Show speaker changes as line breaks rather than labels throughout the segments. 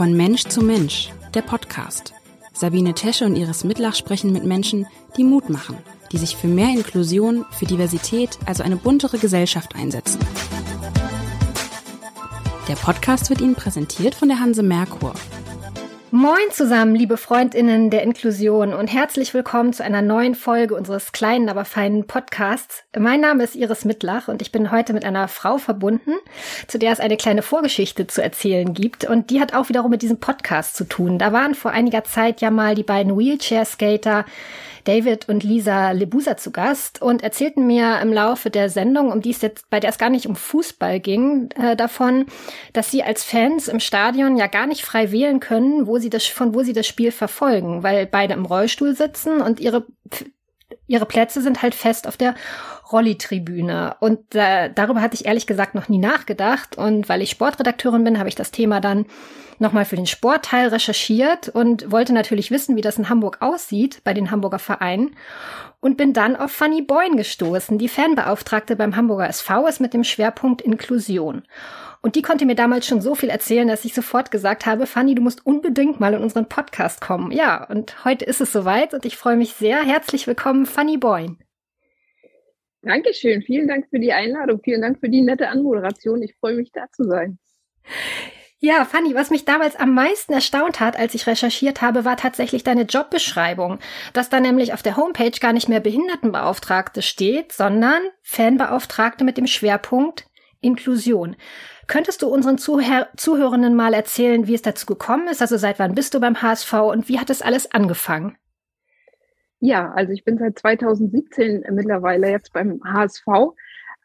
Von Mensch zu Mensch, der Podcast. Sabine Tesche und Iris Mitlach sprechen mit Menschen, die Mut machen, die sich für mehr Inklusion, für Diversität, also eine buntere Gesellschaft einsetzen. Der Podcast wird Ihnen präsentiert von der Hanse Merkur.
Moin zusammen, liebe Freundinnen der Inklusion und herzlich willkommen zu einer neuen Folge unseres kleinen, aber feinen Podcasts. Mein Name ist Iris Mittlach und ich bin heute mit einer Frau verbunden, zu der es eine kleine Vorgeschichte zu erzählen gibt und die hat auch wiederum mit diesem Podcast zu tun. Da waren vor einiger Zeit ja mal die beiden Wheelchair-Skater David und Lisa Lebusa zu Gast und erzählten mir im Laufe der Sendung, um die es jetzt, bei der es gar nicht um Fußball ging, äh, davon, dass sie als Fans im Stadion ja gar nicht frei wählen können, wo sie das, von wo sie das Spiel verfolgen, weil beide im Rollstuhl sitzen und ihre ihre Plätze sind halt fest auf der Rolli-Tribüne. Und äh, darüber hatte ich ehrlich gesagt noch nie nachgedacht. Und weil ich Sportredakteurin bin, habe ich das Thema dann nochmal für den Sportteil recherchiert und wollte natürlich wissen, wie das in Hamburg aussieht bei den Hamburger Vereinen. Und bin dann auf Fanny Boyne gestoßen. Die Fanbeauftragte beim Hamburger SV ist mit dem Schwerpunkt Inklusion. Und die konnte mir damals schon so viel erzählen, dass ich sofort gesagt habe, Fanny, du musst unbedingt mal in unseren Podcast kommen. Ja, und heute ist es soweit und ich freue mich sehr. Herzlich willkommen, Fanny Boyne.
Dankeschön. Vielen Dank für die Einladung. Vielen Dank für die nette Anmoderation. Ich freue mich, da zu sein.
Ja, Fanny, was mich damals am meisten erstaunt hat, als ich recherchiert habe, war tatsächlich deine Jobbeschreibung, dass da nämlich auf der Homepage gar nicht mehr Behindertenbeauftragte steht, sondern Fanbeauftragte mit dem Schwerpunkt Inklusion. Könntest du unseren Zuhör Zuhörenden mal erzählen, wie es dazu gekommen ist? Also seit wann bist du beim HSV und wie hat das alles angefangen?
Ja, also ich bin seit 2017 mittlerweile jetzt beim HSV,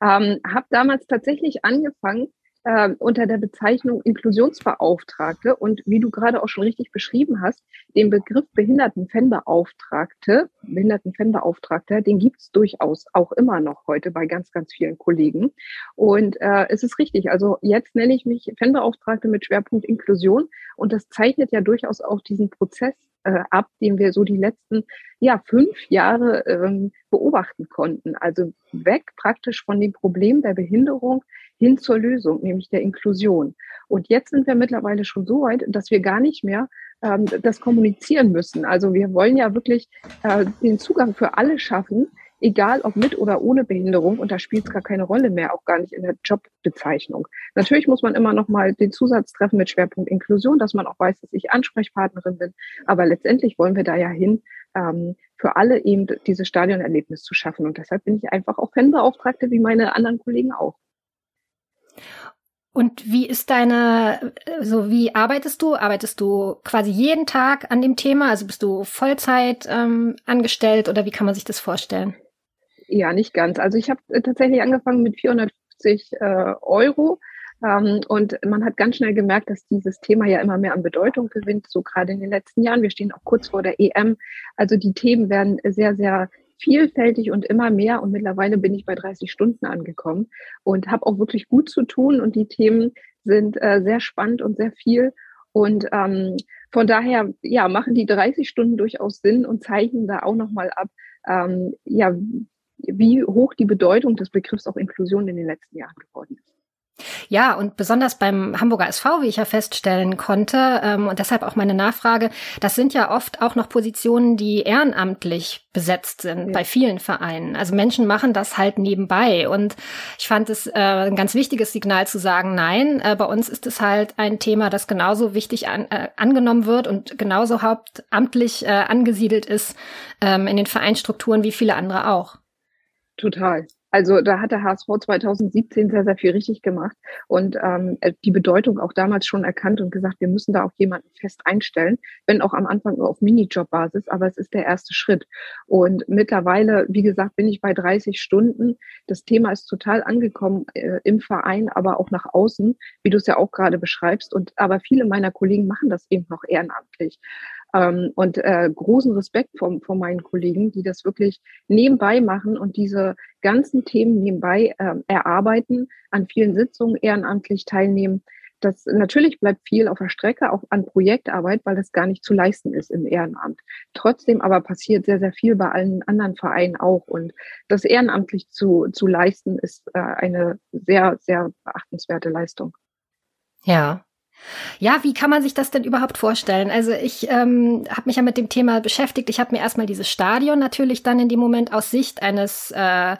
ähm, habe damals tatsächlich angefangen äh, unter der Bezeichnung Inklusionsbeauftragte und wie du gerade auch schon richtig beschrieben hast, den Begriff Behindertenfanbeauftragte, Behindertenfanbeauftragter, den gibt es durchaus auch immer noch heute bei ganz, ganz vielen Kollegen. Und äh, es ist richtig, also jetzt nenne ich mich Fanbeauftragte mit Schwerpunkt Inklusion und das zeichnet ja durchaus auch diesen Prozess äh, ab, den wir so die letzten ja, fünf Jahre ähm, beobachten konnten. Also weg praktisch von dem Problem der Behinderung hin zur Lösung, nämlich der Inklusion. Und jetzt sind wir mittlerweile schon so weit, dass wir gar nicht mehr ähm, das kommunizieren müssen. Also wir wollen ja wirklich äh, den Zugang für alle schaffen, egal ob mit oder ohne Behinderung. Und da spielt es gar keine Rolle mehr, auch gar nicht in der Jobbezeichnung. Natürlich muss man immer noch mal den Zusatz treffen mit Schwerpunkt Inklusion, dass man auch weiß, dass ich Ansprechpartnerin bin. Aber letztendlich wollen wir da ja hin, ähm, für alle eben dieses Stadionerlebnis zu schaffen. Und deshalb bin ich einfach auch Fanbeauftragte wie meine anderen Kollegen auch.
Und wie ist deine, so wie arbeitest du? Arbeitest du quasi jeden Tag an dem Thema? Also bist du Vollzeit ähm, angestellt oder wie kann man sich das vorstellen?
Ja, nicht ganz. Also ich habe äh, tatsächlich angefangen mit 450 äh, Euro. Ähm, und man hat ganz schnell gemerkt, dass dieses Thema ja immer mehr an Bedeutung gewinnt, so gerade in den letzten Jahren. Wir stehen auch kurz vor der EM. Also die Themen werden sehr, sehr vielfältig und immer mehr. Und mittlerweile bin ich bei 30 Stunden angekommen und habe auch wirklich gut zu tun. Und die Themen sind äh, sehr spannend und sehr viel. Und ähm, von daher, ja, machen die 30 Stunden durchaus Sinn und zeichnen da auch nochmal ab, ähm, ja, wie hoch die Bedeutung des Begriffs auch Inklusion in den letzten Jahren geworden ist.
Ja, und besonders beim Hamburger SV, wie ich ja feststellen konnte, ähm, und deshalb auch meine Nachfrage, das sind ja oft auch noch Positionen, die ehrenamtlich besetzt sind ja. bei vielen Vereinen. Also Menschen machen das halt nebenbei. Und ich fand es äh, ein ganz wichtiges Signal zu sagen, nein, äh, bei uns ist es halt ein Thema, das genauso wichtig an, äh, angenommen wird und genauso hauptamtlich äh, angesiedelt ist ähm, in den Vereinsstrukturen wie viele andere auch.
Total. Also da hat der HSV 2017 sehr, sehr viel richtig gemacht und ähm, äh, die Bedeutung auch damals schon erkannt und gesagt, wir müssen da auch jemanden fest einstellen, wenn auch am Anfang nur auf Minijob-Basis, aber es ist der erste Schritt. Und mittlerweile, wie gesagt, bin ich bei 30 Stunden. Das Thema ist total angekommen äh, im Verein, aber auch nach außen, wie du es ja auch gerade beschreibst. Und aber viele meiner Kollegen machen das eben noch ehrenamtlich. Ähm, und äh, großen Respekt vor, vor meinen Kollegen, die das wirklich nebenbei machen und diese ganzen Themen nebenbei äh, erarbeiten, an vielen Sitzungen ehrenamtlich teilnehmen. Das natürlich bleibt viel auf der Strecke, auch an Projektarbeit, weil das gar nicht zu leisten ist im Ehrenamt. Trotzdem aber passiert sehr, sehr viel bei allen anderen Vereinen auch. Und das ehrenamtlich zu, zu leisten, ist äh, eine sehr, sehr beachtenswerte Leistung.
Ja, Ja, wie kann man sich das denn überhaupt vorstellen? Also ich ähm, habe mich ja mit dem Thema beschäftigt. Ich habe mir erstmal dieses Stadion natürlich dann in dem Moment aus Sicht eines äh,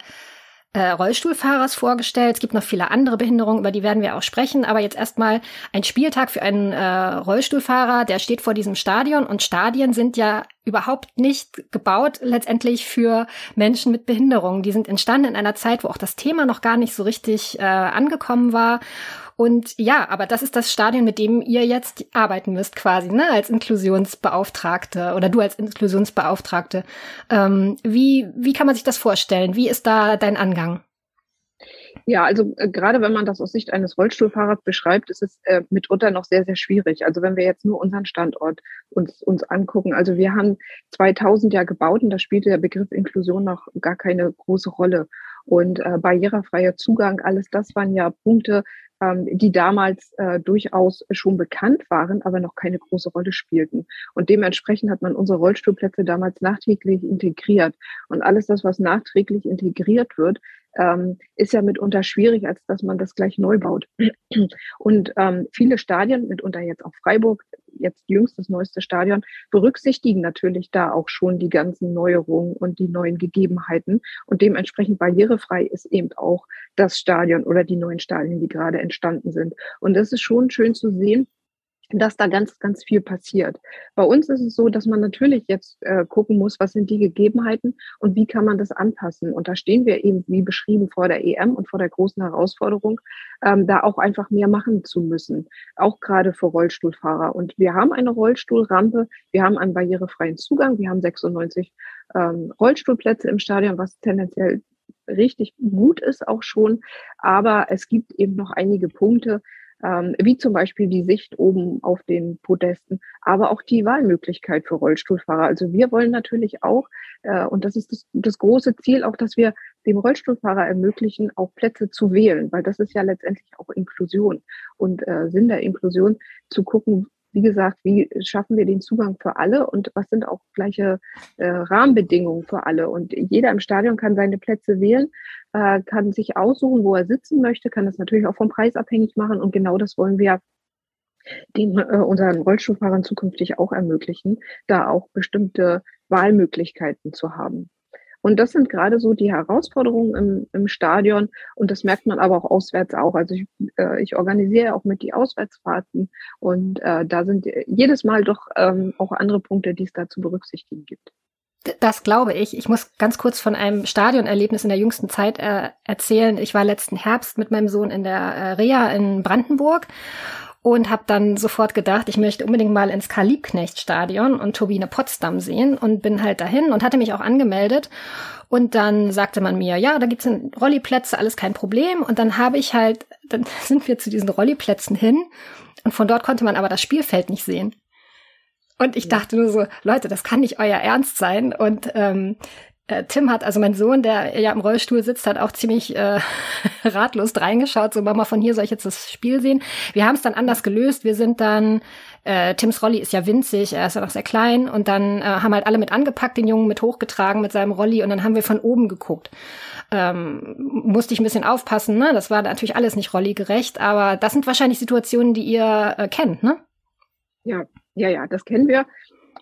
äh, Rollstuhlfahrers vorgestellt. Es gibt noch viele andere Behinderungen, über die werden wir auch sprechen. Aber jetzt erstmal ein Spieltag für einen äh, Rollstuhlfahrer, der steht vor diesem Stadion und Stadien sind ja überhaupt nicht gebaut letztendlich für Menschen mit Behinderungen. Die sind entstanden in einer Zeit, wo auch das Thema noch gar nicht so richtig äh, angekommen war. Und ja, aber das ist das Stadion, mit dem ihr jetzt arbeiten müsst, quasi, ne, als Inklusionsbeauftragte oder du als Inklusionsbeauftragte. Ähm, wie, wie kann man sich das vorstellen? Wie ist da dein Angang?
Ja, also äh, gerade wenn man das aus Sicht eines Rollstuhlfahrers beschreibt, ist es äh, mitunter noch sehr, sehr schwierig. Also wenn wir jetzt nur unseren Standort uns, uns angucken. Also wir haben 2000 ja gebaut und da spielte der Begriff Inklusion noch gar keine große Rolle. Und äh, barrierefreier Zugang, alles das waren ja Punkte, die damals äh, durchaus schon bekannt waren, aber noch keine große Rolle spielten. Und dementsprechend hat man unsere Rollstuhlplätze damals nachträglich integriert. Und alles das, was nachträglich integriert wird, ähm, ist ja mitunter schwierig, als dass man das gleich neu baut. Und ähm, viele Stadien, mitunter jetzt auch Freiburg, jetzt jüngst das neueste Stadion, berücksichtigen natürlich da auch schon die ganzen Neuerungen und die neuen Gegebenheiten. Und dementsprechend barrierefrei ist eben auch das Stadion oder die neuen Stadien, die gerade entstanden sind. Und das ist schon schön zu sehen, dass da ganz, ganz viel passiert. Bei uns ist es so, dass man natürlich jetzt äh, gucken muss, was sind die Gegebenheiten und wie kann man das anpassen. Und da stehen wir eben, wie beschrieben, vor der EM und vor der großen Herausforderung, ähm, da auch einfach mehr machen zu müssen, auch gerade für Rollstuhlfahrer. Und wir haben eine Rollstuhlrampe, wir haben einen barrierefreien Zugang, wir haben 96 ähm, Rollstuhlplätze im Stadion, was tendenziell richtig gut ist auch schon. Aber es gibt eben noch einige Punkte, wie zum Beispiel die Sicht oben auf den Podesten, aber auch die Wahlmöglichkeit für Rollstuhlfahrer. Also wir wollen natürlich auch, äh, und das ist das, das große Ziel, auch, dass wir dem Rollstuhlfahrer ermöglichen, auch Plätze zu wählen, weil das ist ja letztendlich auch Inklusion und äh, Sinn der Inklusion, zu gucken, wie gesagt, wie schaffen wir den Zugang für alle und was sind auch gleiche äh, Rahmenbedingungen für alle. Und jeder im Stadion kann seine Plätze wählen, äh, kann sich aussuchen, wo er sitzen möchte, kann das natürlich auch vom Preis abhängig machen. Und genau das wollen wir den äh, unseren Rollstuhlfahrern zukünftig auch ermöglichen, da auch bestimmte Wahlmöglichkeiten zu haben. Und das sind gerade so die Herausforderungen im, im Stadion. Und das merkt man aber auch auswärts auch. Also ich, äh, ich organisiere auch mit die Auswärtsfahrten. Und äh, da sind jedes Mal doch ähm, auch andere Punkte, die es da zu berücksichtigen gibt.
Das glaube ich. Ich muss ganz kurz von einem Stadionerlebnis in der jüngsten Zeit äh, erzählen. Ich war letzten Herbst mit meinem Sohn in der äh, Reha in Brandenburg und habe dann sofort gedacht, ich möchte unbedingt mal ins Karl-Liebknecht-Stadion und Turbine Potsdam sehen und bin halt dahin und hatte mich auch angemeldet. Und dann sagte man mir, ja, da gibt's Rolliplätze, alles kein Problem. Und dann habe ich halt, dann sind wir zu diesen Rolliplätzen hin und von dort konnte man aber das Spielfeld nicht sehen. Und ich dachte nur so, Leute, das kann nicht euer Ernst sein. Und ähm, äh, Tim hat, also mein Sohn, der ja im Rollstuhl sitzt, hat auch ziemlich äh, ratlos reingeschaut, so Mama, von hier soll ich jetzt das Spiel sehen. Wir haben es dann anders gelöst. Wir sind dann, äh, Tims Rolli ist ja winzig, er ist ja noch sehr klein und dann äh, haben halt alle mit angepackt, den Jungen mit hochgetragen mit seinem Rolli und dann haben wir von oben geguckt. Ähm, musste ich ein bisschen aufpassen, ne? Das war natürlich alles nicht Rolli-gerecht, aber das sind wahrscheinlich Situationen, die ihr äh, kennt, ne?
Ja, ja, ja, das kennen wir.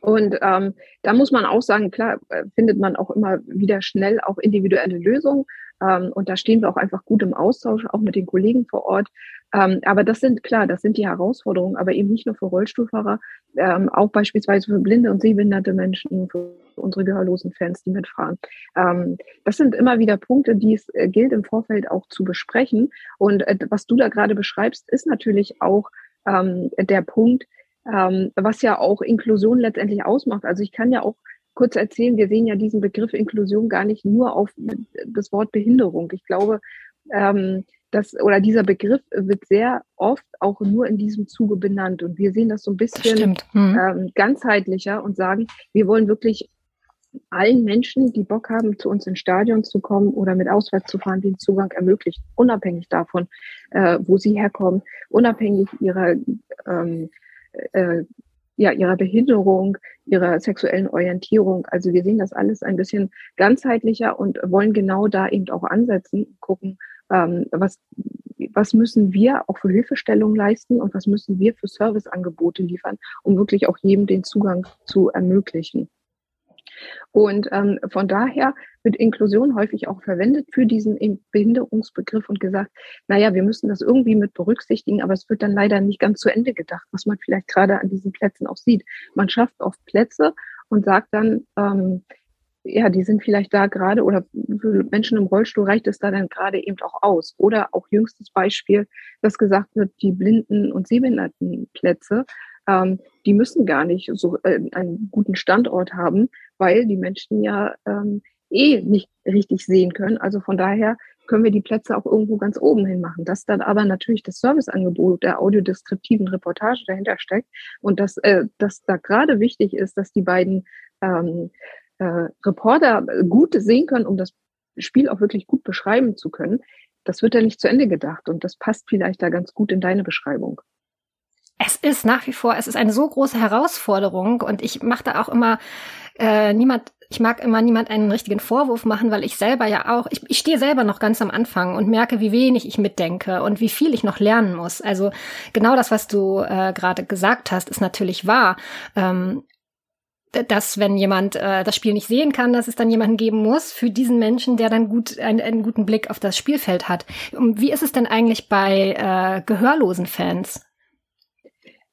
Und ähm, da muss man auch sagen, klar, äh, findet man auch immer wieder schnell auch individuelle Lösungen. Ähm, und da stehen wir auch einfach gut im Austausch, auch mit den Kollegen vor Ort. Ähm, aber das sind klar, das sind die Herausforderungen, aber eben nicht nur für Rollstuhlfahrer, ähm, auch beispielsweise für blinde und sehbehinderte Menschen, für unsere gehörlosen Fans, die mitfahren. Ähm, das sind immer wieder Punkte, die es äh, gilt im Vorfeld auch zu besprechen. Und äh, was du da gerade beschreibst, ist natürlich auch ähm, der Punkt, ähm, was ja auch Inklusion letztendlich ausmacht. Also ich kann ja auch kurz erzählen, wir sehen ja diesen Begriff Inklusion gar nicht nur auf das Wort Behinderung. Ich glaube, ähm, das, oder dieser Begriff wird sehr oft auch nur in diesem Zuge benannt. Und wir sehen das so ein bisschen mhm. ähm, ganzheitlicher und sagen, wir wollen wirklich allen Menschen, die Bock haben, zu uns ins Stadion zu kommen oder mit auswärts zu fahren, den Zugang ermöglicht, unabhängig davon, äh, wo sie herkommen, unabhängig ihrer ähm, äh, ja, ihrer Behinderung, ihrer sexuellen Orientierung. Also wir sehen das alles ein bisschen ganzheitlicher und wollen genau da eben auch ansetzen, gucken, ähm, was, was müssen wir auch für Hilfestellung leisten und was müssen wir für Serviceangebote liefern, um wirklich auch jedem den Zugang zu ermöglichen. Und ähm, von daher wird Inklusion häufig auch verwendet für diesen Behinderungsbegriff und gesagt, naja, wir müssen das irgendwie mit berücksichtigen, aber es wird dann leider nicht ganz zu Ende gedacht, was man vielleicht gerade an diesen Plätzen auch sieht. Man schafft oft Plätze und sagt dann, ähm, ja, die sind vielleicht da gerade oder für Menschen im Rollstuhl reicht es da dann gerade eben auch aus. Oder auch jüngstes Beispiel, dass gesagt wird, die Blinden- und Sehbehindertenplätze, ähm, die müssen gar nicht so äh, einen guten Standort haben, weil die Menschen ja ähm, eh nicht richtig sehen können. Also von daher können wir die Plätze auch irgendwo ganz oben hin machen. Dass dann aber natürlich das Serviceangebot der audiodeskriptiven Reportage dahinter steckt und dass, äh, dass da gerade wichtig ist, dass die beiden ähm, äh, Reporter gut sehen können, um das Spiel auch wirklich gut beschreiben zu können, das wird ja nicht zu Ende gedacht und das passt vielleicht da ganz gut in deine Beschreibung.
Es ist nach wie vor, es ist eine so große Herausforderung und ich mache da auch immer äh, niemand, ich mag immer niemand einen richtigen Vorwurf machen, weil ich selber ja auch, ich, ich stehe selber noch ganz am Anfang und merke, wie wenig ich mitdenke und wie viel ich noch lernen muss. Also genau das, was du äh, gerade gesagt hast, ist natürlich wahr. Ähm, dass wenn jemand äh, das Spiel nicht sehen kann, dass es dann jemanden geben muss für diesen Menschen, der dann gut einen, einen guten Blick auf das Spielfeld hat. Und wie ist es denn eigentlich bei äh, gehörlosen Fans?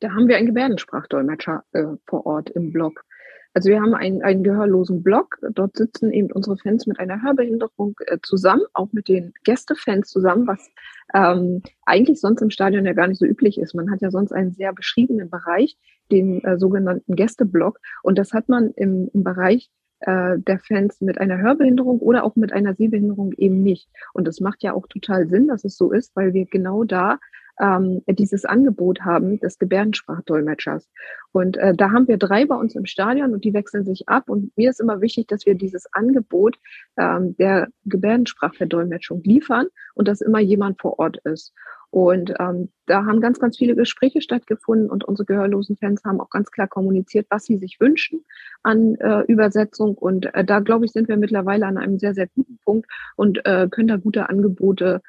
Da haben wir einen Gebärdensprachdolmetscher äh, vor Ort im Blog. Also wir haben einen, einen gehörlosen Blog. Dort sitzen eben unsere Fans mit einer Hörbehinderung äh, zusammen, auch mit den Gästefans zusammen, was ähm, eigentlich sonst im Stadion ja gar nicht so üblich ist. Man hat ja sonst einen sehr beschriebenen Bereich, den äh, sogenannten Gästeblock. Und das hat man im, im Bereich äh, der Fans mit einer Hörbehinderung oder auch mit einer Sehbehinderung eben nicht. Und das macht ja auch total Sinn, dass es so ist, weil wir genau da ähm, dieses Angebot haben des Gebärdensprachdolmetschers. Und äh, da haben wir drei bei uns im Stadion und die wechseln sich ab. Und mir ist immer wichtig, dass wir dieses Angebot ähm, der Gebärdensprachverdolmetschung liefern und dass immer jemand vor Ort ist. Und ähm, da haben ganz, ganz viele Gespräche stattgefunden und unsere gehörlosen Fans haben auch ganz klar kommuniziert, was sie sich wünschen an äh, Übersetzung. Und äh, da, glaube ich, sind wir mittlerweile an einem sehr, sehr guten Punkt und äh, können da gute Angebote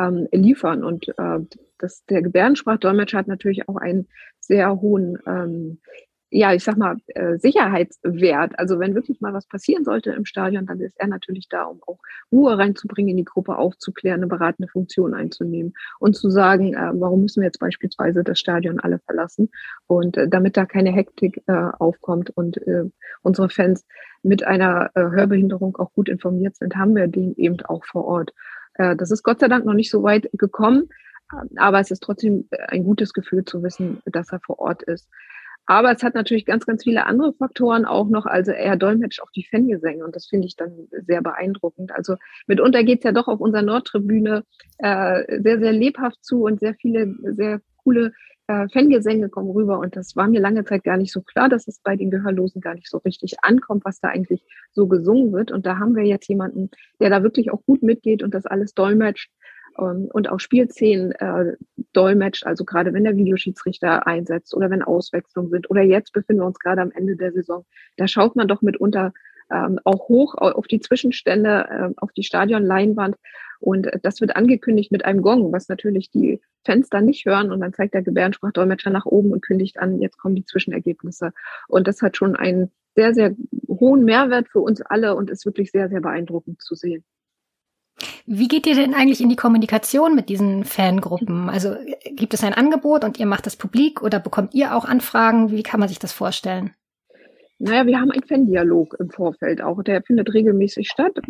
ähm, liefern. Und äh, das, der Gebärdensprachdolmetscher hat natürlich auch einen sehr hohen, ähm, ja, ich sag mal, äh, Sicherheitswert. Also wenn wirklich mal was passieren sollte im Stadion, dann ist er natürlich da, um auch Ruhe reinzubringen, in die Gruppe aufzuklären, eine beratende Funktion einzunehmen und zu sagen, äh, warum müssen wir jetzt beispielsweise das Stadion alle verlassen und äh, damit da keine Hektik äh, aufkommt und äh, unsere Fans mit einer äh, Hörbehinderung auch gut informiert sind, haben wir den eben auch vor Ort. Äh, das ist Gott sei Dank noch nicht so weit gekommen, aber es ist trotzdem ein gutes Gefühl zu wissen, dass er vor Ort ist. Aber es hat natürlich ganz, ganz viele andere Faktoren auch noch. Also er dolmetscht auch die Fangesänge und das finde ich dann sehr beeindruckend. Also mitunter geht es ja doch auf unserer Nordtribüne äh, sehr, sehr lebhaft zu und sehr viele, sehr coole äh, Fangesänge kommen rüber. Und das war mir lange Zeit gar nicht so klar, dass es bei den Gehörlosen gar nicht so richtig ankommt, was da eigentlich so gesungen wird. Und da haben wir jetzt jemanden, der da wirklich auch gut mitgeht und das alles dolmetscht ähm, und auch Spielszenen äh, dolmetscht, also gerade wenn der Videoschiedsrichter einsetzt oder wenn Auswechslungen sind oder jetzt befinden wir uns gerade am Ende der Saison, da schaut man doch mitunter ähm, auch hoch auf die Zwischenstände, äh, auf die Stadionleinwand und das wird angekündigt mit einem Gong, was natürlich die Fans dann nicht hören und dann zeigt der Gebärdensprachdolmetscher nach oben und kündigt an, jetzt kommen die Zwischenergebnisse und das hat schon einen sehr, sehr hohen Mehrwert für uns alle und ist wirklich sehr, sehr beeindruckend zu sehen.
Wie geht ihr denn eigentlich in die Kommunikation mit diesen Fangruppen? Also gibt es ein Angebot und ihr macht das publik oder bekommt ihr auch Anfragen? Wie kann man sich das vorstellen?
Naja, wir haben einen Fan-Dialog im Vorfeld auch. Der findet regelmäßig statt.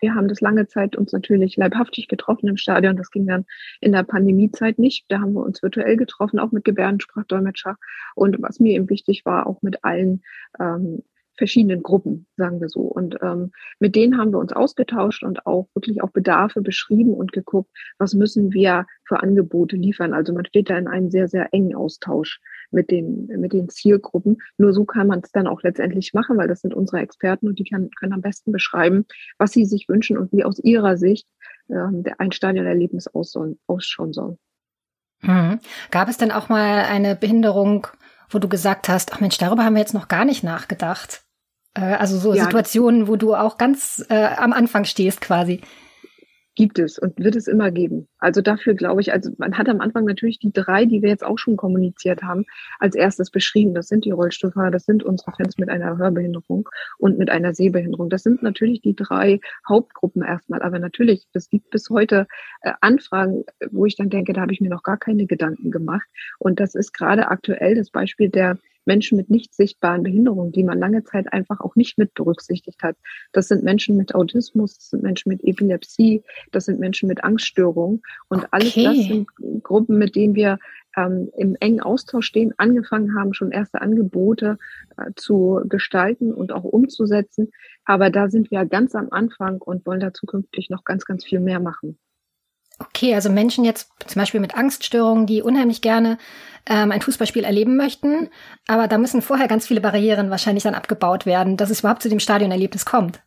Wir haben das lange Zeit uns natürlich leibhaftig getroffen im Stadion. Das ging dann in der Pandemiezeit nicht. Da haben wir uns virtuell getroffen, auch mit Gebärdensprachdolmetscher. Und was mir eben wichtig war, auch mit allen ähm, verschiedenen Gruppen, sagen wir so. Und ähm, mit denen haben wir uns ausgetauscht und auch wirklich auch Bedarfe beschrieben und geguckt, was müssen wir für Angebote liefern. Also man steht da in einem sehr, sehr engen Austausch mit den, mit den Zielgruppen. Nur so kann man es dann auch letztendlich machen, weil das sind unsere Experten und die kann, können am besten beschreiben, was sie sich wünschen und wie aus ihrer Sicht ähm, ein Stadionerlebnis ausschauen soll.
Hm. Gab es denn auch mal eine Behinderung, wo du gesagt hast, ach Mensch, darüber haben wir jetzt noch gar nicht nachgedacht? Äh, also so ja, Situationen, wo du auch ganz äh, am Anfang stehst quasi.
Gibt es und wird es immer geben. Also dafür glaube ich, also man hat am Anfang natürlich die drei, die wir jetzt auch schon kommuniziert haben, als erstes beschrieben. Das sind die Rollstuhlfahrer, das sind unsere Fans mit einer Hörbehinderung und mit einer Sehbehinderung. Das sind natürlich die drei Hauptgruppen erstmal. Aber natürlich, es gibt bis heute äh, Anfragen, wo ich dann denke, da habe ich mir noch gar keine Gedanken gemacht. Und das ist gerade aktuell das Beispiel der Menschen mit nicht sichtbaren Behinderungen, die man lange Zeit einfach auch nicht mit berücksichtigt hat. Das sind Menschen mit Autismus, das sind Menschen mit Epilepsie, das sind Menschen mit Angststörungen. Und okay. alles das sind Gruppen, mit denen wir ähm, im engen Austausch stehen, angefangen haben, schon erste Angebote äh, zu gestalten und auch umzusetzen. Aber da sind wir ganz am Anfang und wollen da zukünftig noch ganz, ganz viel mehr machen.
Okay, also Menschen jetzt zum Beispiel mit Angststörungen, die unheimlich gerne ähm, ein Fußballspiel erleben möchten, aber da müssen vorher ganz viele Barrieren wahrscheinlich dann abgebaut werden, dass es überhaupt zu dem Stadionerlebnis kommt.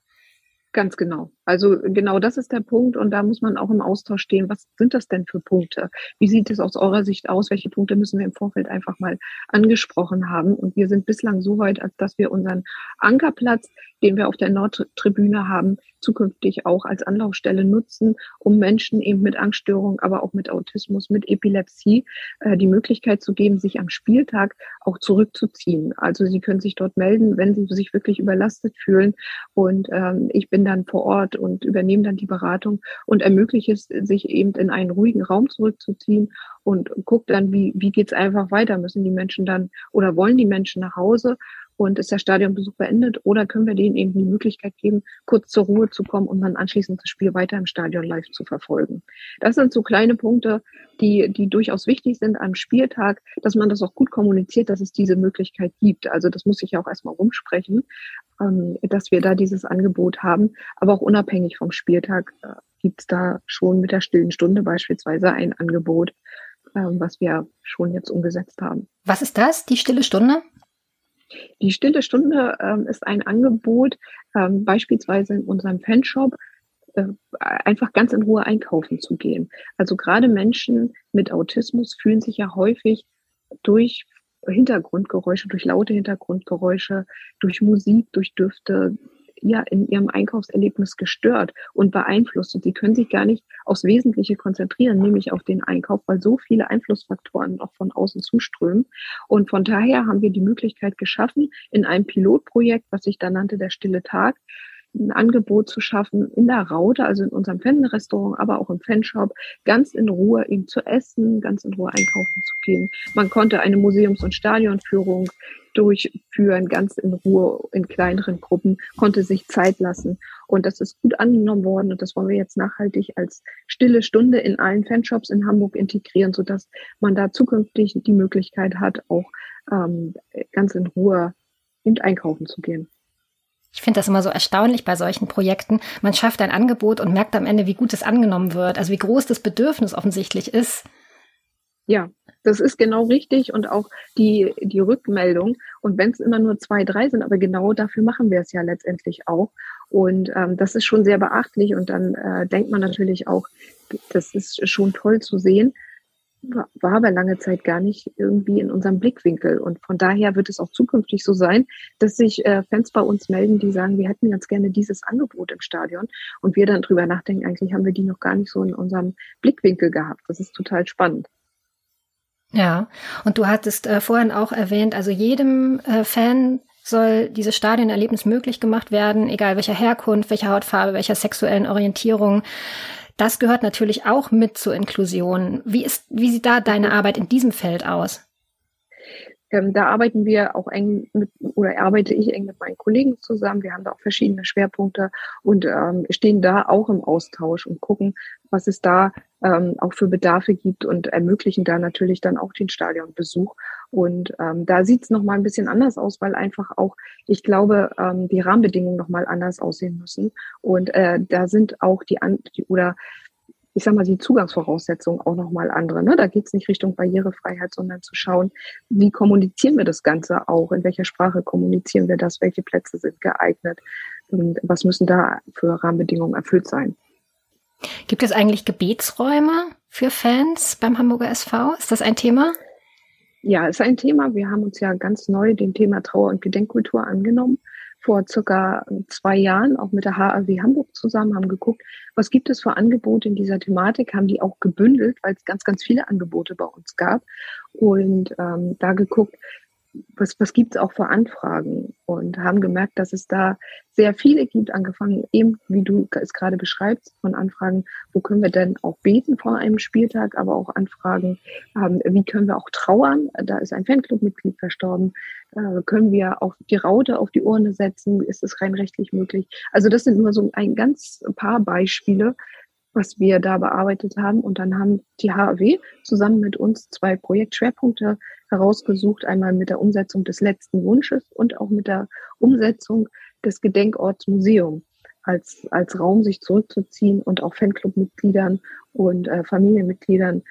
Ganz genau. Also genau das ist der Punkt und da muss man auch im Austausch stehen. Was sind das denn für Punkte? Wie sieht es aus eurer Sicht aus? Welche Punkte müssen wir im Vorfeld einfach mal angesprochen haben? Und wir sind bislang so weit, als dass wir unseren Ankerplatz, den wir auf der Nordtribüne haben, zukünftig auch als Anlaufstelle nutzen, um Menschen eben mit Angststörungen, aber auch mit Autismus, mit Epilepsie äh, die Möglichkeit zu geben, sich am Spieltag auch zurückzuziehen. Also sie können sich dort melden, wenn sie sich wirklich überlastet fühlen. Und ähm, ich bin dann vor Ort und übernehmen dann die Beratung und ermöglicht es, sich eben in einen ruhigen Raum zurückzuziehen und guckt dann, wie, wie geht's einfach weiter? Müssen die Menschen dann oder wollen die Menschen nach Hause und ist der Stadionbesuch beendet oder können wir denen eben die Möglichkeit geben, kurz zur Ruhe zu kommen und dann anschließend das Spiel weiter im Stadion live zu verfolgen. Das sind so kleine Punkte, die, die durchaus wichtig sind am Spieltag, dass man das auch gut kommuniziert, dass es diese Möglichkeit gibt. Also das muss ich ja auch erstmal rumsprechen, ähm, dass wir da dieses Angebot haben. Aber auch unabhängig vom Spieltag äh, gibt es da schon mit der stillen Stunde beispielsweise ein Angebot, äh, was wir schon jetzt umgesetzt haben.
Was ist das, die stille Stunde?
Die Stille Stunde ähm, ist ein Angebot, ähm, beispielsweise in unserem Fanshop, äh, einfach ganz in Ruhe einkaufen zu gehen. Also gerade Menschen mit Autismus fühlen sich ja häufig durch Hintergrundgeräusche, durch laute Hintergrundgeräusche, durch Musik, durch Düfte, ja in ihrem Einkaufserlebnis gestört und beeinflusst. Und sie können sich gar nicht aufs Wesentliche konzentrieren, nämlich auf den Einkauf, weil so viele Einflussfaktoren noch von außen zuströmen. Und von daher haben wir die Möglichkeit geschaffen, in einem Pilotprojekt, was sich da nannte, der stille Tag, ein Angebot zu schaffen in der Raute, also in unserem Fan-Restaurant, aber auch im Fanshop, ganz in Ruhe ihm zu essen, ganz in Ruhe einkaufen zu gehen. Man konnte eine Museums- und Stadionführung durchführen, ganz in Ruhe in kleineren Gruppen, konnte sich Zeit lassen. Und das ist gut angenommen worden und das wollen wir jetzt nachhaltig als stille Stunde in allen Fanshops in Hamburg integrieren, sodass man da zukünftig die Möglichkeit hat, auch ähm, ganz in Ruhe eben einkaufen zu gehen.
Ich finde das immer so erstaunlich bei solchen Projekten. Man schafft ein Angebot und merkt am Ende, wie gut es angenommen wird, also wie groß das Bedürfnis offensichtlich ist.
Ja, das ist genau richtig und auch die, die Rückmeldung. Und wenn es immer nur zwei, drei sind, aber genau dafür machen wir es ja letztendlich auch. Und ähm, das ist schon sehr beachtlich. Und dann äh, denkt man natürlich auch, das ist schon toll zu sehen, war aber lange Zeit gar nicht irgendwie in unserem Blickwinkel. Und von daher wird es auch zukünftig so sein, dass sich äh, Fans bei uns melden, die sagen, wir hätten ganz gerne dieses Angebot im Stadion. Und wir dann drüber nachdenken, eigentlich haben wir die noch gar nicht so in unserem Blickwinkel gehabt. Das ist total spannend.
Ja, und du hattest äh, vorhin auch erwähnt, also jedem äh, Fan soll dieses Stadionerlebnis möglich gemacht werden, egal welcher Herkunft, welcher Hautfarbe, welcher sexuellen Orientierung. Das gehört natürlich auch mit zur Inklusion. Wie ist, wie sieht da deine Arbeit in diesem Feld aus?
Ähm, da arbeiten wir auch eng mit, oder arbeite ich eng mit meinen Kollegen zusammen. Wir haben da auch verschiedene Schwerpunkte und ähm, stehen da auch im Austausch und gucken, was es da ähm, auch für Bedarfe gibt und ermöglichen da natürlich dann auch den Stadionbesuch. Und ähm, da sieht es nochmal ein bisschen anders aus, weil einfach auch, ich glaube, ähm, die Rahmenbedingungen nochmal anders aussehen müssen. Und äh, da sind auch die, an die oder ich sag mal, die Zugangsvoraussetzungen auch nochmal andere. Ne? Da geht es nicht Richtung Barrierefreiheit, sondern zu schauen, wie kommunizieren wir das Ganze auch, in welcher Sprache kommunizieren wir das, welche Plätze sind geeignet und was müssen da für Rahmenbedingungen erfüllt sein.
Gibt es eigentlich Gebetsräume für Fans beim Hamburger SV? Ist das ein Thema?
Ja, ist ein Thema. Wir haben uns ja ganz neu dem Thema Trauer- und Gedenkkultur angenommen vor circa zwei Jahren auch mit der HAW Hamburg zusammen, haben geguckt, was gibt es für Angebote in dieser Thematik, haben die auch gebündelt, weil es ganz, ganz viele Angebote bei uns gab. Und ähm, da geguckt, was, was gibt es auch für Anfragen? Und haben gemerkt, dass es da sehr viele gibt, angefangen eben, wie du es gerade beschreibst, von Anfragen, wo können wir denn auch beten vor einem Spieltag, aber auch Anfragen, ähm, wie können wir auch trauern, da ist ein Fanclubmitglied verstorben, äh, können wir auch die Raute auf die Urne setzen, ist es rein rechtlich möglich. Also das sind nur so ein ganz paar Beispiele, was wir da bearbeitet haben. Und dann haben die HAW zusammen mit uns zwei Projektschwerpunkte herausgesucht, einmal mit der Umsetzung des letzten Wunsches und auch mit der Umsetzung des Gedenkorts Museum als, als Raum, sich zurückzuziehen und auch Fanclubmitgliedern und äh, Familienmitgliedern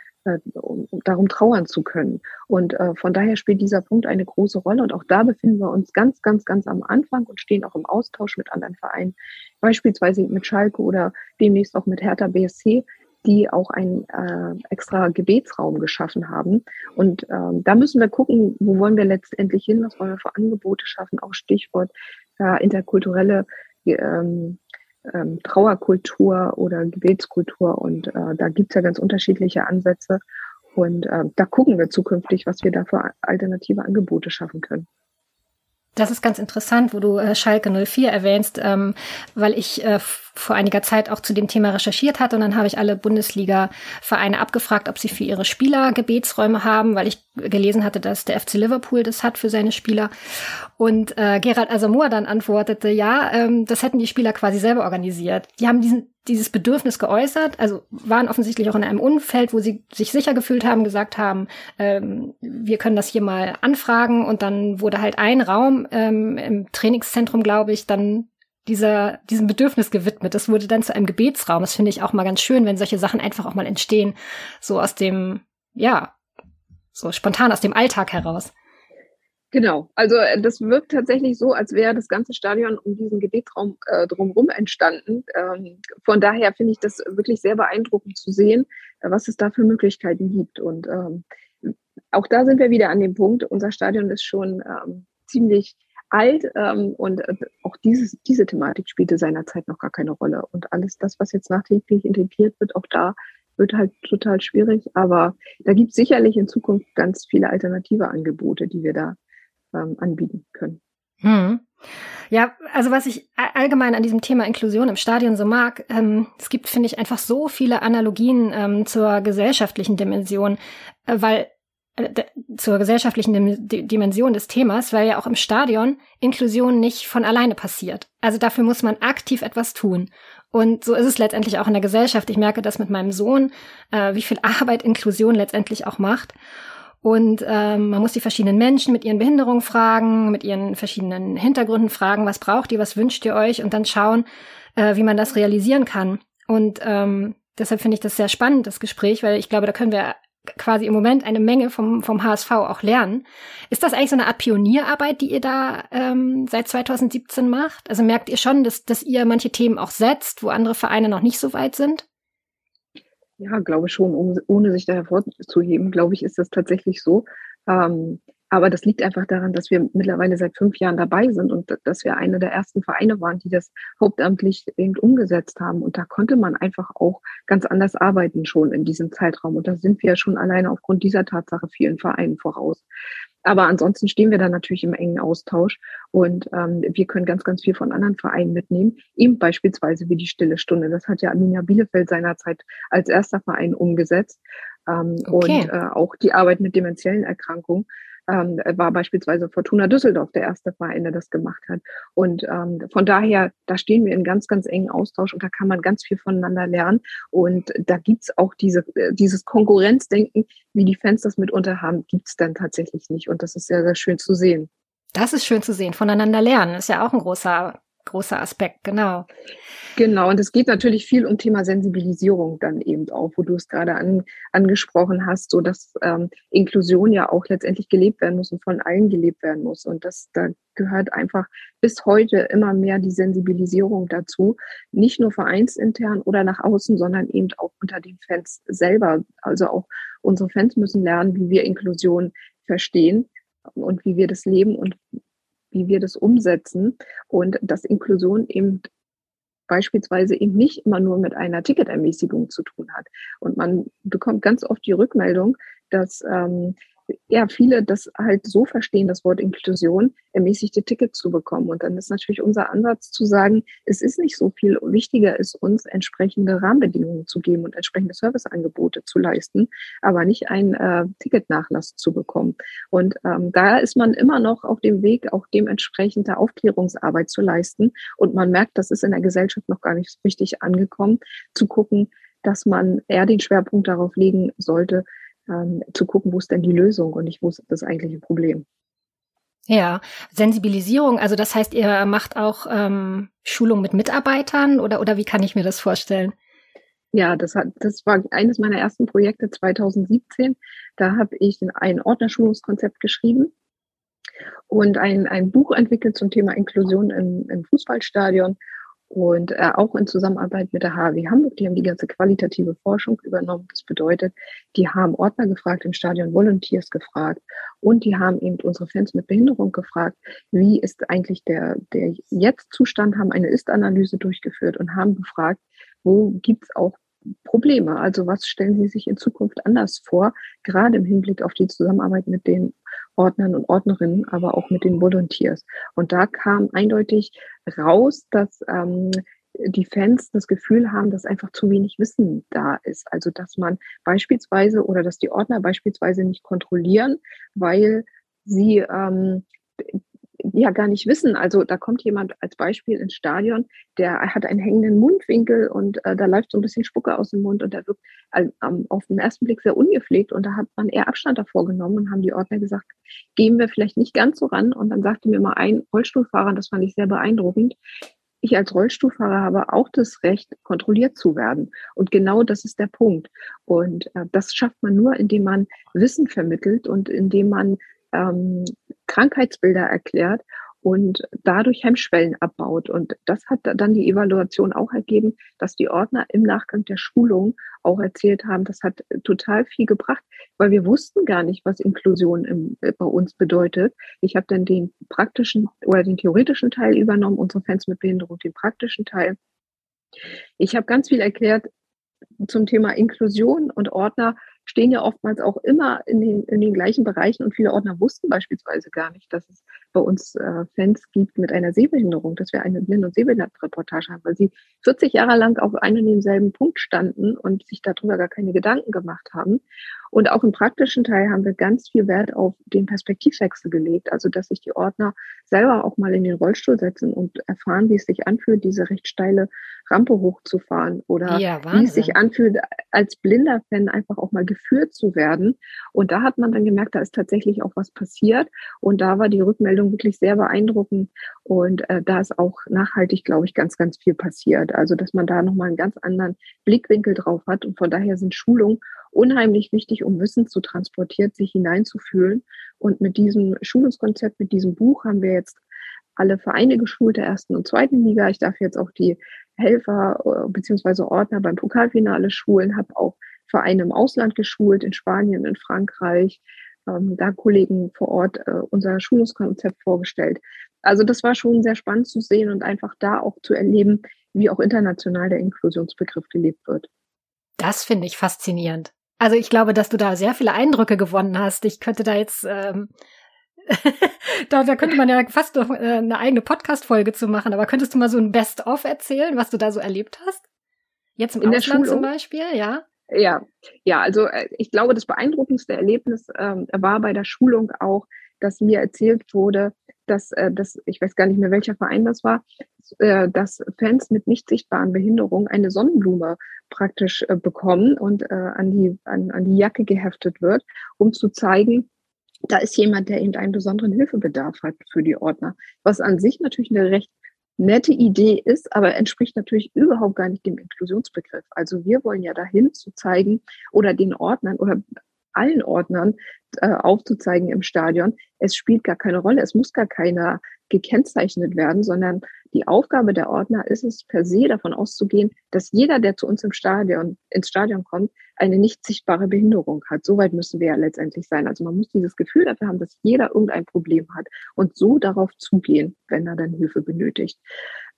um, darum trauern zu können. Und äh, von daher spielt dieser Punkt eine große Rolle. Und auch da befinden wir uns ganz, ganz, ganz am Anfang und stehen auch im Austausch mit anderen Vereinen, beispielsweise mit Schalke oder demnächst auch mit Hertha BSC, die auch einen äh, extra Gebetsraum geschaffen haben. Und ähm, da müssen wir gucken, wo wollen wir letztendlich hin, was wollen wir für Angebote schaffen, auch Stichwort äh, interkulturelle ähm, ähm, Trauerkultur oder Gebetskultur. Und äh, da gibt's ja ganz unterschiedliche Ansätze. Und äh, da gucken wir zukünftig, was wir da für alternative Angebote schaffen können.
Das ist ganz interessant, wo du äh, Schalke 04 erwähnst, ähm, weil ich äh, vor einiger Zeit auch zu dem Thema recherchiert hatte und dann habe ich alle Bundesliga-Vereine abgefragt, ob sie für ihre Spieler Gebetsräume haben, weil ich gelesen hatte, dass der FC Liverpool das hat für seine Spieler. Und äh, Gerald Asamoah dann antwortete, ja, ähm, das hätten die Spieler quasi selber organisiert. Die haben diesen dieses Bedürfnis geäußert, also waren offensichtlich auch in einem Umfeld, wo sie sich sicher gefühlt haben, gesagt haben, ähm, wir können das hier mal anfragen und dann wurde halt ein Raum ähm, im Trainingszentrum, glaube ich, dann dieser, diesem Bedürfnis gewidmet. Das wurde dann zu einem Gebetsraum. Das finde ich auch mal ganz schön, wenn solche Sachen einfach auch mal entstehen, so aus dem, ja, so spontan aus dem Alltag heraus.
Genau, also äh, das wirkt tatsächlich so, als wäre das ganze Stadion um diesen Gebetsraum äh, drumherum entstanden. Ähm, von daher finde ich das wirklich sehr beeindruckend zu sehen, äh, was es da für Möglichkeiten gibt. Und ähm, auch da sind wir wieder an dem Punkt, unser Stadion ist schon ähm, ziemlich alt ähm, und äh, auch dieses, diese Thematik spielte seinerzeit noch gar keine Rolle. Und alles das, was jetzt nachträglich integriert wird, auch da wird halt total schwierig. Aber da gibt es sicherlich in Zukunft ganz viele alternative Angebote, die wir da ähm, anbieten können.
Hm. Ja, also was ich allgemein an diesem Thema Inklusion im Stadion so mag, ähm, es gibt, finde ich, einfach so viele Analogien ähm, zur gesellschaftlichen Dimension, äh, weil äh, zur gesellschaftlichen Dim Dimension des Themas, weil ja auch im Stadion Inklusion nicht von alleine passiert. Also dafür muss man aktiv etwas tun. Und so ist es letztendlich auch in der Gesellschaft. Ich merke das mit meinem Sohn, äh, wie viel Arbeit Inklusion letztendlich auch macht. Und ähm, man muss die verschiedenen Menschen mit ihren Behinderungen fragen, mit ihren verschiedenen Hintergründen fragen, was braucht ihr, was wünscht ihr euch und dann schauen, äh, wie man das realisieren kann. Und ähm, deshalb finde ich das sehr spannend, das Gespräch, weil ich glaube, da können wir quasi im Moment eine Menge vom, vom HSV auch lernen. Ist das eigentlich so eine Art Pionierarbeit, die ihr da ähm, seit 2017 macht? Also merkt ihr schon, dass, dass ihr manche Themen auch setzt, wo andere Vereine noch nicht so weit sind?
Ja, glaube schon, um, ohne sich da hervorzuheben, glaube ich, ist das tatsächlich so. Ähm, aber das liegt einfach daran, dass wir mittlerweile seit fünf Jahren dabei sind und dass wir eine der ersten Vereine waren, die das hauptamtlich eben umgesetzt haben. Und da konnte man einfach auch ganz anders arbeiten schon in diesem Zeitraum. Und da sind wir schon alleine aufgrund dieser Tatsache vielen Vereinen voraus. Aber ansonsten stehen wir da natürlich im engen Austausch und ähm, wir können ganz, ganz viel von anderen Vereinen mitnehmen. Eben beispielsweise wie die Stille Stunde. Das hat ja Arminia Bielefeld seinerzeit als erster Verein umgesetzt. Ähm, okay. Und äh, auch die Arbeit mit dementiellen Erkrankungen ähm, war beispielsweise Fortuna Düsseldorf der erste Verein, der das gemacht hat. Und ähm, von daher, da stehen wir in ganz, ganz engen Austausch und da kann man ganz viel voneinander lernen. Und da gibt's auch diese, äh, dieses Konkurrenzdenken, wie die Fans das mitunter haben, gibt's dann tatsächlich nicht. Und das ist sehr, sehr schön zu sehen.
Das ist schön zu sehen. Voneinander lernen ist ja auch ein großer großer Aspekt, genau.
Genau, und es geht natürlich viel um Thema Sensibilisierung dann eben auch, wo du es gerade an, angesprochen hast, so dass ähm, Inklusion ja auch letztendlich gelebt werden muss und von allen gelebt werden muss. Und das da gehört einfach bis heute immer mehr die Sensibilisierung dazu, nicht nur vereinsintern oder nach außen, sondern eben auch unter den Fans selber. Also auch unsere Fans müssen lernen, wie wir Inklusion verstehen und wie wir das leben und wie wir das umsetzen und dass Inklusion eben beispielsweise eben nicht immer nur mit einer Ticketermäßigung zu tun hat. Und man bekommt ganz oft die Rückmeldung, dass ähm, ja, viele das halt so verstehen, das Wort Inklusion, ermäßigte Tickets zu bekommen. Und dann ist natürlich unser Ansatz zu sagen, es ist nicht so viel wichtiger ist, uns entsprechende Rahmenbedingungen zu geben und entsprechende Serviceangebote zu leisten, aber nicht einen äh, Ticketnachlass zu bekommen. Und ähm, da ist man immer noch auf dem Weg, auch dementsprechende Aufklärungsarbeit zu leisten. Und man merkt, das ist in der Gesellschaft noch gar nicht richtig angekommen, zu gucken, dass man eher den Schwerpunkt darauf legen sollte, ähm, zu gucken, wo ist denn die Lösung und nicht, wo ist das eigentliche Problem.
Ja, Sensibilisierung, also das heißt, ihr macht auch ähm, Schulung mit Mitarbeitern oder, oder wie kann ich mir das vorstellen?
Ja, das, hat, das war eines meiner ersten Projekte 2017. Da habe ich ein Ordnerschulungskonzept geschrieben und ein, ein Buch entwickelt zum Thema Inklusion im, im Fußballstadion und äh, auch in Zusammenarbeit mit der HW Hamburg, die haben die ganze qualitative Forschung übernommen. Das bedeutet, die haben Ordner gefragt, im Stadion Volunteers gefragt und die haben eben unsere Fans mit Behinderung gefragt, wie ist eigentlich der, der Jetzt-Zustand, haben eine Ist-Analyse durchgeführt und haben gefragt, wo gibt's auch Probleme? Also was stellen Sie sich in Zukunft anders vor, gerade im Hinblick auf die Zusammenarbeit mit den Ordnern und Ordnerinnen, aber auch mit den Volunteers. Und da kam eindeutig raus, dass ähm, die Fans das Gefühl haben, dass einfach zu wenig Wissen da ist. Also dass man beispielsweise oder dass die Ordner beispielsweise nicht kontrollieren, weil sie ähm, ja gar nicht wissen. Also da kommt jemand als Beispiel ins Stadion, der hat einen hängenden Mundwinkel und äh, da läuft so ein bisschen Spucke aus dem Mund und der wirkt äh, auf den ersten Blick sehr ungepflegt und da hat man eher Abstand davor genommen und haben die Ordner gesagt, gehen wir vielleicht nicht ganz so ran und dann sagte mir mal ein Rollstuhlfahrer, das fand ich sehr beeindruckend, ich als Rollstuhlfahrer habe auch das Recht, kontrolliert zu werden. Und genau das ist der Punkt. Und äh, das schafft man nur, indem man Wissen vermittelt und indem man ähm, Krankheitsbilder erklärt und dadurch Hemmschwellen abbaut. Und das hat dann die Evaluation auch ergeben, dass die Ordner im Nachgang der Schulung auch erzählt haben, das hat total viel gebracht, weil wir wussten gar nicht, was Inklusion im, äh, bei uns bedeutet. Ich habe dann den praktischen oder den theoretischen Teil übernommen, unsere Fans mit Behinderung, den praktischen Teil. Ich habe ganz viel erklärt zum Thema Inklusion und Ordner stehen ja oftmals auch immer in den, in den gleichen Bereichen und viele Ordner wussten beispielsweise gar nicht, dass es bei uns äh, Fans gibt mit einer Sehbehinderung, dass wir eine Blind- und Sehbehindertenreportage haben, weil sie 40 Jahre lang auf einem und demselben Punkt standen und sich darüber gar keine Gedanken gemacht haben. Und auch im praktischen Teil haben wir ganz viel Wert auf den Perspektivwechsel gelegt, also dass sich die Ordner selber auch mal in den Rollstuhl setzen und erfahren, wie es sich anfühlt, diese recht steile Rampe hochzufahren oder ja, wie es sich anfühlt, als blinder Fan einfach auch mal geführt zu werden. Und da hat man dann gemerkt, da ist tatsächlich auch was passiert. Und da war die Rückmeldung wirklich sehr beeindruckend. Und äh, da ist auch nachhaltig, glaube ich, ganz, ganz viel passiert. Also, dass man da nochmal einen ganz anderen Blickwinkel drauf hat. Und von daher sind Schulungen unheimlich wichtig, um Wissen zu transportieren, sich hineinzufühlen. Und mit diesem Schulungskonzept, mit diesem Buch haben wir jetzt alle Vereine geschult der ersten und zweiten Liga. Ich darf jetzt auch die Helfer äh, bzw. Ordner beim Pokalfinale schulen, habe auch Vereine im Ausland geschult, in Spanien, in Frankreich, ähm, da Kollegen vor Ort äh, unser Schulungskonzept vorgestellt. Also das war schon sehr spannend zu sehen und einfach da auch zu erleben, wie auch international der Inklusionsbegriff gelebt wird.
Das finde ich faszinierend. Also ich glaube, dass du da sehr viele Eindrücke gewonnen hast. Ich könnte da jetzt, ähm, da, da könnte man ja fast noch äh, eine eigene Podcast-Folge zu machen. Aber könntest du mal so ein Best-of erzählen, was du da so erlebt hast? Jetzt im In Ausland zum Beispiel, ja?
Ja, ja, also äh, ich glaube, das beeindruckendste Erlebnis ähm, war bei der Schulung auch, dass mir erzählt wurde, dass, äh, dass ich weiß gar nicht mehr, welcher Verein das war, äh, dass Fans mit nicht sichtbaren Behinderungen eine Sonnenblume praktisch äh, bekommen und äh, an, die, an, an die Jacke geheftet wird, um zu zeigen, da ist jemand, der eben einen besonderen Hilfebedarf hat für die Ordner. Was an sich natürlich eine recht nette Idee ist, aber entspricht natürlich überhaupt gar nicht dem Inklusionsbegriff. Also wir wollen ja dahin zu zeigen oder den Ordnern oder allen Ordnern äh, aufzuzeigen im Stadion, es spielt gar keine Rolle, es muss gar keiner gekennzeichnet werden, sondern die Aufgabe der Ordner ist es per se davon auszugehen, dass jeder, der zu uns im Stadion, ins Stadion kommt, eine nicht sichtbare Behinderung hat. Soweit müssen wir ja letztendlich sein. Also man muss dieses Gefühl dafür haben, dass jeder irgendein Problem hat und so darauf zugehen, wenn er dann Hilfe benötigt.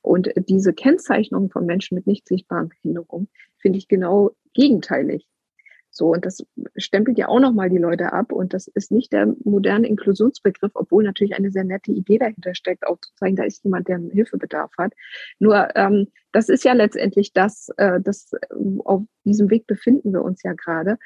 Und diese Kennzeichnung von Menschen mit nicht sichtbaren Behinderungen finde ich genau gegenteilig. So, und das stempelt ja auch nochmal die Leute ab. Und das ist nicht der moderne Inklusionsbegriff, obwohl natürlich eine sehr nette Idee dahinter steckt, auch zu zeigen, da ist jemand, der Hilfebedarf hat. Nur, ähm, das ist ja letztendlich das, äh, das, auf diesem Weg befinden wir uns ja gerade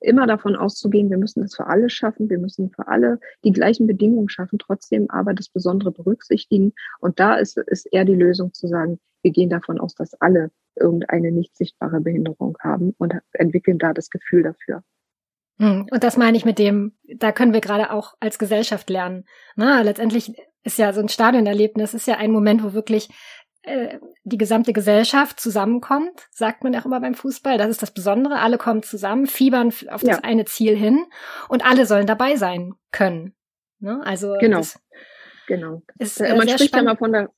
immer davon auszugehen, wir müssen es für alle schaffen, wir müssen für alle die gleichen Bedingungen schaffen, trotzdem aber das Besondere berücksichtigen. Und da ist, ist eher die Lösung zu sagen, wir gehen davon aus, dass alle irgendeine nicht sichtbare Behinderung haben und entwickeln da das Gefühl dafür.
Hm, und das meine ich mit dem, da können wir gerade auch als Gesellschaft lernen. Na, letztendlich ist ja so ein Stadionerlebnis, ist ja ein Moment, wo wirklich äh, die gesamte Gesellschaft zusammenkommt, sagt man ja auch immer beim Fußball. Das ist das Besondere. Alle kommen zusammen, fiebern auf das ja. eine Ziel hin und alle sollen dabei sein können. Ne? Also
genau, genau. Ist, äh, man spricht ja mal von der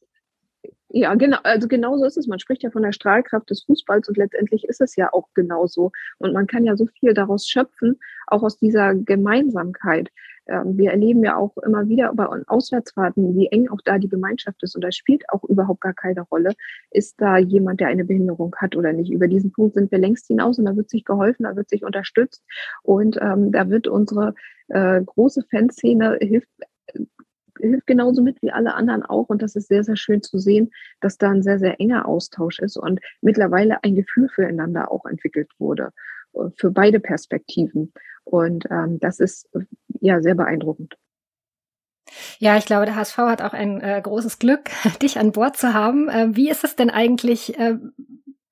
ja, genau, also genau so ist es. Man spricht ja von der Strahlkraft des Fußballs und letztendlich ist es ja auch genauso. Und man kann ja so viel daraus schöpfen, auch aus dieser Gemeinsamkeit. Ähm, wir erleben ja auch immer wieder bei Auswärtsfahrten, wie eng auch da die Gemeinschaft ist. Und da spielt auch überhaupt gar keine Rolle, ist da jemand, der eine Behinderung hat oder nicht. Über diesen Punkt sind wir längst hinaus und da wird sich geholfen, da wird sich unterstützt und ähm, da wird unsere äh, große Fanszene hilft hilft genauso mit wie alle anderen auch. Und das ist sehr, sehr schön zu sehen, dass da ein sehr, sehr enger Austausch ist und mittlerweile ein Gefühl füreinander auch entwickelt wurde, äh, für beide Perspektiven. Und ähm, das ist ja sehr beeindruckend.
Ja, ich glaube, der HSV hat auch ein äh, großes Glück, dich an Bord zu haben. Äh, wie ist es denn eigentlich? Äh,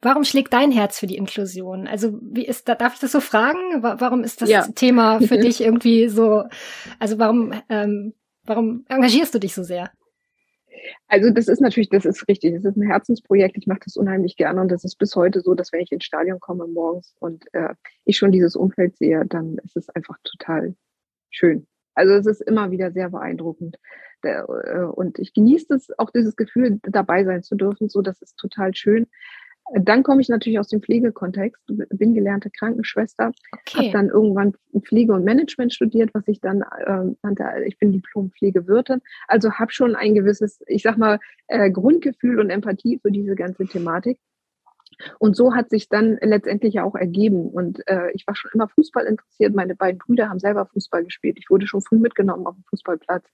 warum schlägt dein Herz für die Inklusion? Also, wie ist da, darf ich das so fragen? Warum ist das ja. Thema für dich irgendwie so, also warum ähm, Warum engagierst du dich so sehr?
Also das ist natürlich, das ist richtig. Das ist ein Herzensprojekt. Ich mache das unheimlich gerne und das ist bis heute so, dass wenn ich ins Stadion komme morgens und äh, ich schon dieses Umfeld sehe, dann ist es einfach total schön. Also es ist immer wieder sehr beeindruckend. Äh, und ich genieße es auch dieses Gefühl, dabei sein zu dürfen. So, das ist total schön. Dann komme ich natürlich aus dem Pflegekontext, bin gelernte Krankenschwester, okay. habe dann irgendwann Pflege und Management studiert, was ich dann äh, nannte, ich bin Diplom-Pflegewirtin. Also habe schon ein gewisses, ich sag mal, äh, Grundgefühl und Empathie für diese ganze Thematik. Und so hat sich dann letztendlich auch ergeben. Und äh, ich war schon immer Fußball interessiert. Meine beiden Brüder haben selber Fußball gespielt. Ich wurde schon früh mitgenommen auf dem Fußballplatz.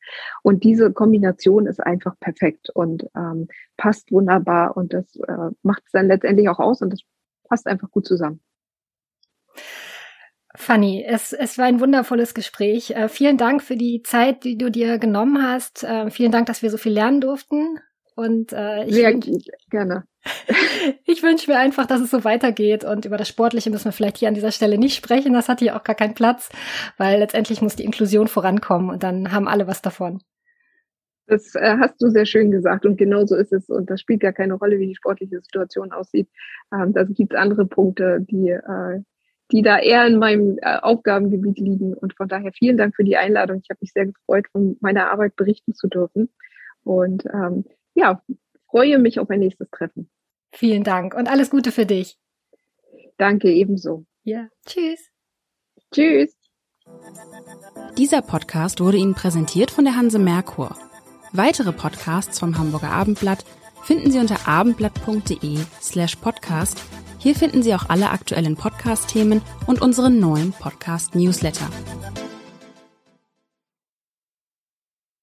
Und diese Kombination ist einfach perfekt und ähm, passt wunderbar. Und das äh, macht es dann letztendlich auch aus und das passt einfach gut zusammen.
Fanny, es, es war ein wundervolles Gespräch. Äh, vielen Dank für die Zeit, die du dir genommen hast. Äh, vielen Dank, dass wir so viel lernen durften. Und äh, ich
Sehr gerne.
ich wünsche mir einfach, dass es so weitergeht. Und über das Sportliche müssen wir vielleicht hier an dieser Stelle nicht sprechen. Das hat hier auch gar keinen Platz, weil letztendlich muss die Inklusion vorankommen und dann haben alle was davon.
Das äh, hast du sehr schön gesagt und genau so ist es. Und das spielt gar keine Rolle, wie die sportliche Situation aussieht. Ähm, da gibt es andere Punkte, die, äh, die da eher in meinem äh, Aufgabengebiet liegen. Und von daher vielen Dank für die Einladung. Ich habe mich sehr gefreut, von meiner Arbeit berichten zu dürfen. Und ähm, ja, freue mich auf ein nächstes Treffen.
Vielen Dank und alles Gute für dich.
Danke ebenso.
Ja, tschüss.
Tschüss.
Dieser Podcast wurde Ihnen präsentiert von der Hanse Merkur. Weitere Podcasts vom Hamburger Abendblatt finden Sie unter abendblatt.de slash podcast. Hier finden Sie auch alle aktuellen Podcast-Themen und unseren neuen Podcast-Newsletter.